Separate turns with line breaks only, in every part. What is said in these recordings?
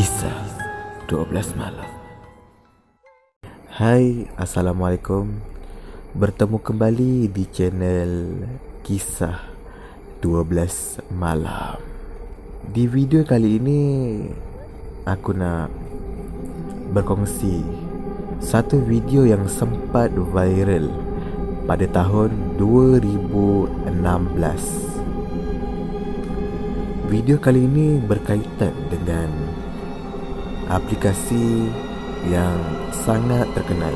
Kisah 12 Malam. Hai, Assalamualaikum. Bertemu kembali di channel Kisah 12 Malam. Di video kali ini Aku nak berkongsi Satu video yang sempat viral Pada tahun 2016 Video kali ini berkaitan dengan aplikasi yang sangat terkenal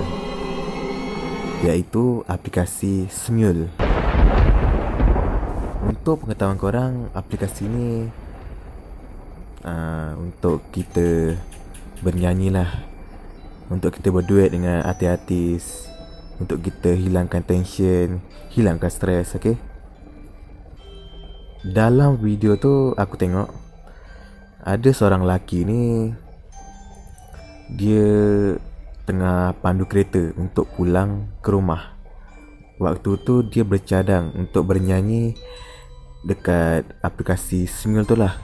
iaitu aplikasi Smule. Untuk pengetahuan korang, aplikasi ini uh, untuk kita bernyanyi lah untuk kita berduet dengan artis-artis untuk kita hilangkan tension, hilangkan stres, okey? Dalam video tu aku tengok ada seorang lelaki ni dia tengah pandu kereta untuk pulang ke rumah. Waktu tu dia bercadang untuk bernyanyi dekat aplikasi Smule tu lah.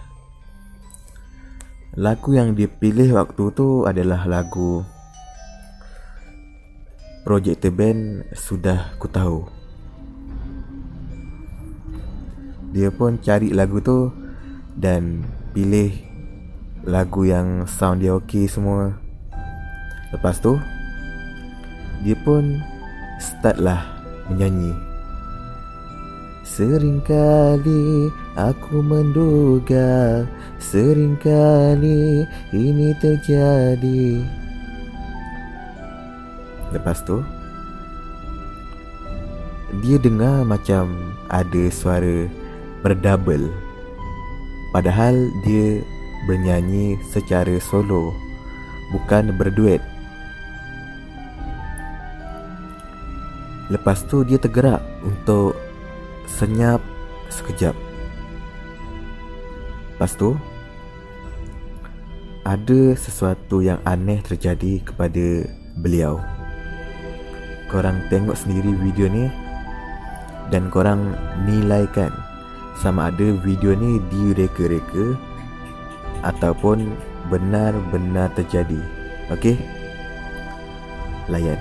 Lagu yang dia pilih waktu tu adalah lagu Project Band Sudah Ku Tahu. dia pun cari lagu tu dan pilih lagu yang sound dia okey semua. Lepas tu dia pun start lah menyanyi. Seringkali aku menduga Seringkali ini terjadi. Lepas tu Dia dengar macam ada suara berdouble. Padahal dia bernyanyi secara solo Bukan berduet Lepas tu dia tergerak untuk senyap sekejap Lepas tu Ada sesuatu yang aneh terjadi kepada beliau Korang tengok sendiri video ni Dan korang nilaikan sama ada video ni direka-reka ataupun benar-benar terjadi. Okey? Layan.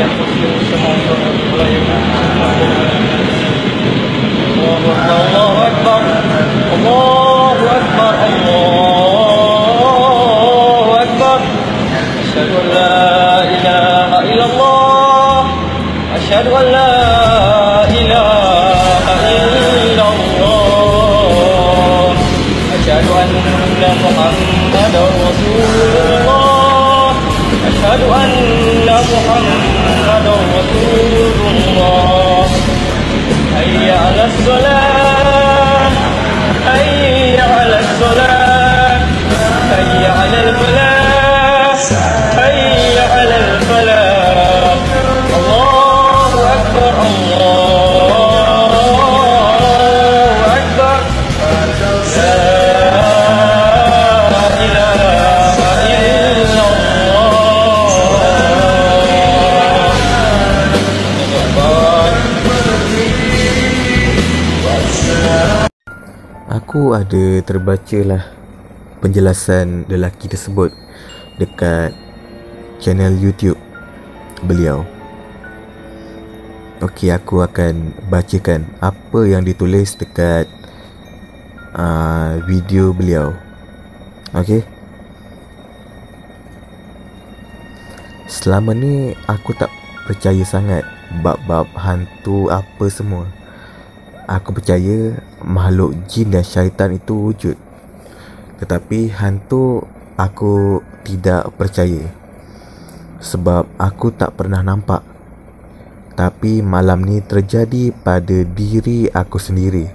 yang berkumpul semua untuk الصلاة
Ada terbaca lah penjelasan lelaki tersebut dekat channel YouTube beliau. Okey, aku akan bacakan apa yang ditulis dekat uh, video beliau. Okey. Selama ni aku tak percaya sangat bab-bab hantu apa semua. Aku percaya makhluk jin dan syaitan itu wujud. Tetapi hantu aku tidak percaya. Sebab aku tak pernah nampak. Tapi malam ni terjadi pada diri aku sendiri.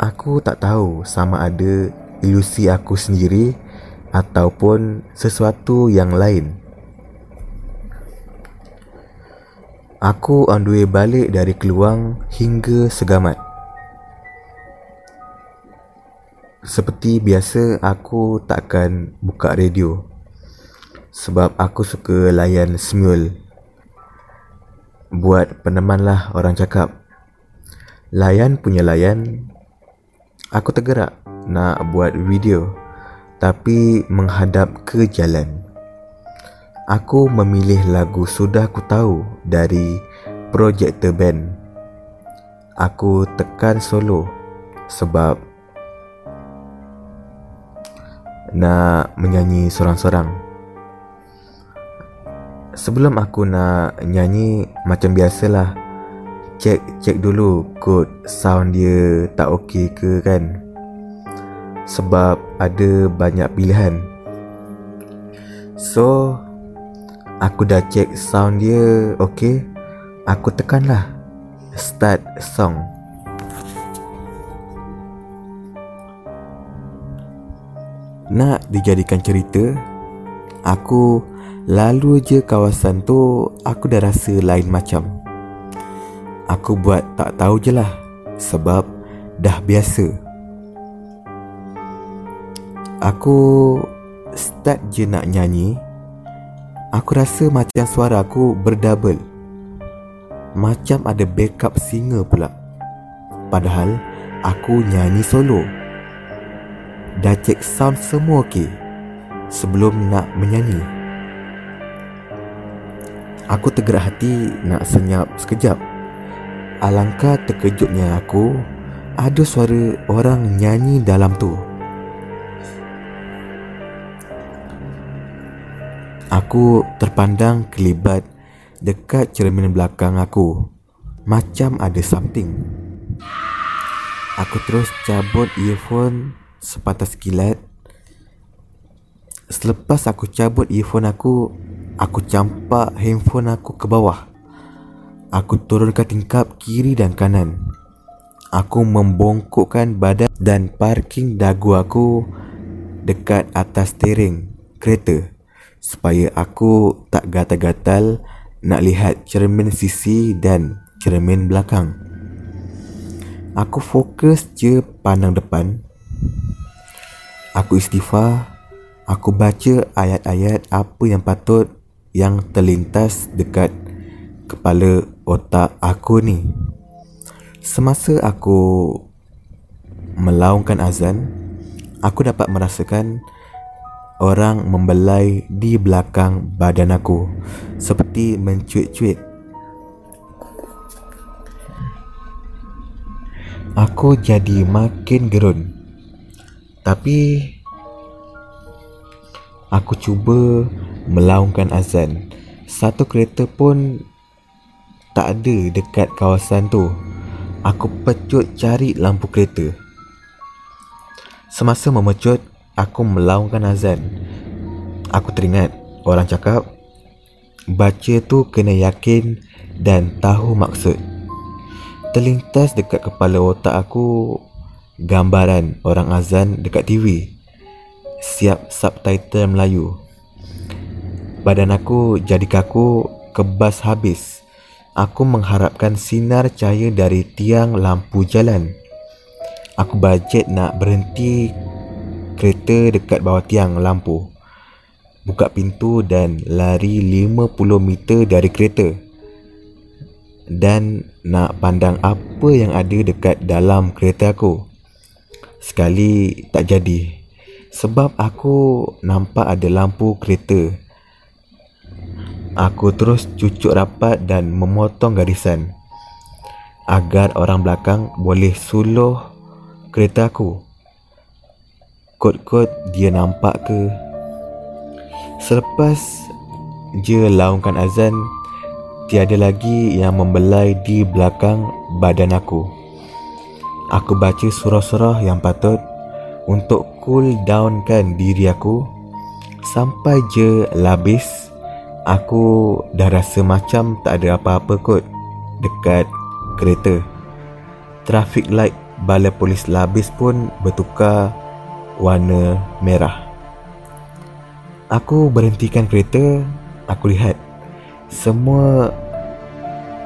Aku tak tahu sama ada ilusi aku sendiri ataupun sesuatu yang lain. Aku on the way balik dari Keluang hingga Segamat. Seperti biasa aku takkan buka radio sebab aku suka layan semul. Buat peneman lah orang cakap. Layan punya layan. Aku tergerak nak buat video tapi menghadap ke jalan. Aku memilih lagu sudah ku tahu dari Projector Band. Aku tekan solo sebab nak menyanyi sorang-sorang. Sebelum aku nak nyanyi macam biasalah cek cek dulu kod sound dia tak okey ke kan. Sebab ada banyak pilihan. So, Aku dah check sound dia Okay Aku tekanlah Start song Nak dijadikan cerita Aku Lalu je kawasan tu Aku dah rasa lain macam. Aku buat tak tahu je lah Sebab Dah biasa. Aku Start je nak nyanyi Aku rasa macam suara aku berdouble. Macam ada backup singer pula. Padahal aku nyanyi solo Dah cek sound semua okey Sebelum nak menyanyi Aku tergerak hati nak senyap sekejap Alangkah terkejutnya aku Ada suara orang nyanyi dalam tu Aku terpandang kelibat dekat cermin belakang aku. Macam ada something. Aku terus cabut earphone sepatah kilat. Selepas aku cabut earphone aku, aku campak handphone aku ke bawah. Aku turunkan tingkap kiri dan kanan. Aku membongkokkan badan dan parking dagu aku dekat atas steering kereta supaya aku tak gatal-gatal nak lihat cermin sisi dan cermin belakang. Aku fokus je pandang depan. Aku istighfar. Aku baca ayat-ayat apa yang patut yang terlintas dekat kepala otak aku ni. Semasa aku melaungkan azan, aku dapat merasakan orang membelai di belakang badan aku seperti mencuit-cuit. Aku jadi makin gerun. Tapi aku cuba melaungkan azan. Satu kereta pun tak ada dekat kawasan tu. Aku pecut cari lampu kereta. Semasa memecut, aku melaungkan azan. Aku teringat orang cakap baca tu kena yakin dan tahu maksud. Terlintas dekat kepala otak aku gambaran orang azan dekat TV. Siap subtitle Melayu. Badan aku jadi kaku kebas habis. Aku mengharapkan sinar cahaya dari tiang lampu jalan. Aku bajet nak berhenti kereta dekat bawah tiang lampu. Buka pintu dan lari 50 meter dari kereta. Dan nak pandang apa yang ada dekat dalam kereta aku. Sekali tak jadi. Sebab aku nampak ada lampu kereta. Aku terus cucuk rapat dan memotong garisan. Agar orang belakang boleh suluh kereta aku kot-kot dia nampak ke Selepas je laungkan azan Tiada lagi yang membelai di belakang badan aku Aku baca surah-surah yang patut Untuk cool downkan diri aku Sampai je labis Aku dah rasa macam tak ada apa-apa kot dekat kereta. Traffic light balai polis labis pun bertukar warna merah. Aku berhentikan kereta, aku lihat semua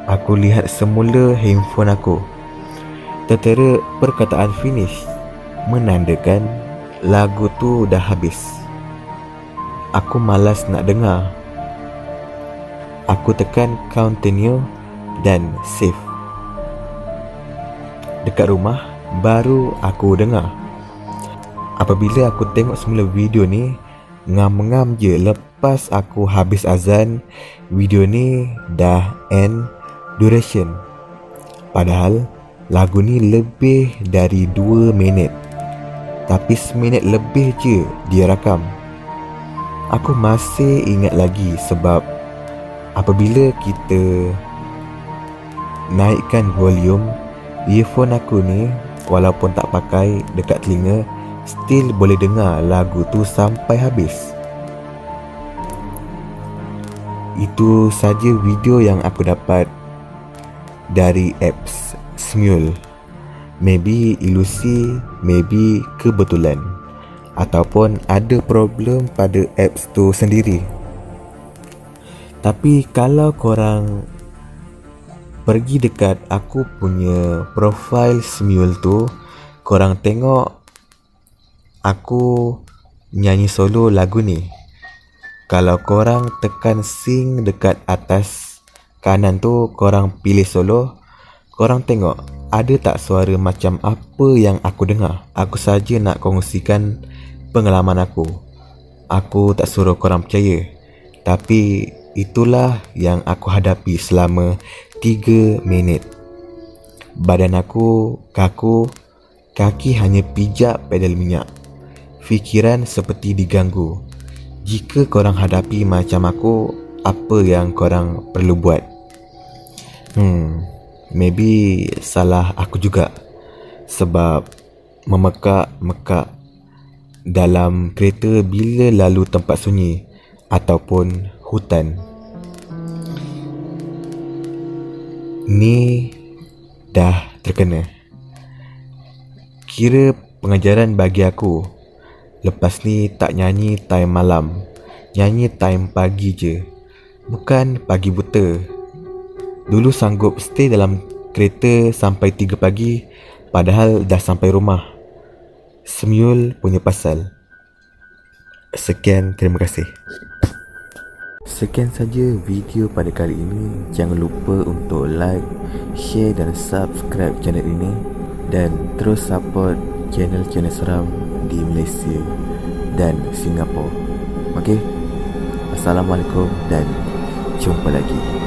aku lihat semula handphone aku. Tertera perkataan finish menandakan lagu tu dah habis. Aku malas nak dengar. Aku tekan continue dan save. Dekat rumah baru aku dengar. Apabila aku tengok semula video ni, ngam-ngam je lepas aku habis azan, video ni dah end duration. Padahal lagu ni lebih dari 2 minit. Tapi seminit lebih je dia rakam. Aku masih ingat lagi sebab apabila kita naikkan volume earphone aku ni walaupun tak pakai dekat telinga still boleh dengar lagu tu sampai habis. Itu saja video yang aku dapat dari apps Smule. Maybe ilusi, maybe kebetulan ataupun ada problem pada apps tu sendiri. Tapi kalau korang pergi dekat aku punya profile Smule tu, korang tengok aku nyanyi solo lagu ni. Kalau korang tekan sing dekat atas kanan tu korang pilih solo, korang tengok ada tak suara macam apa yang aku dengar. Aku saja nak kongsikan pengalaman aku. Aku tak suruh korang percaya. Tapi itulah yang aku hadapi selama 3 minit. Badan aku kaku, kaki hanya pijak pedal minyak fikiran seperti diganggu. Jika korang hadapi macam aku, apa yang korang perlu buat? Hmm, maybe salah aku juga. Sebab memekak-mekak dalam kereta bila lalu tempat sunyi ataupun hutan. Ni dah terkena. Kira pengajaran bagi aku Lepas ni tak nyanyi time malam Nyanyi time pagi je Bukan pagi buta Dulu sanggup stay dalam kereta sampai 3 pagi Padahal dah sampai rumah Semyul punya pasal Sekian terima kasih Sekian saja video pada kali ini Jangan lupa untuk like, share dan subscribe channel ini Dan terus support channel-channel seram di Malaysia dan Singapura. Okey. Assalamualaikum dan jumpa lagi.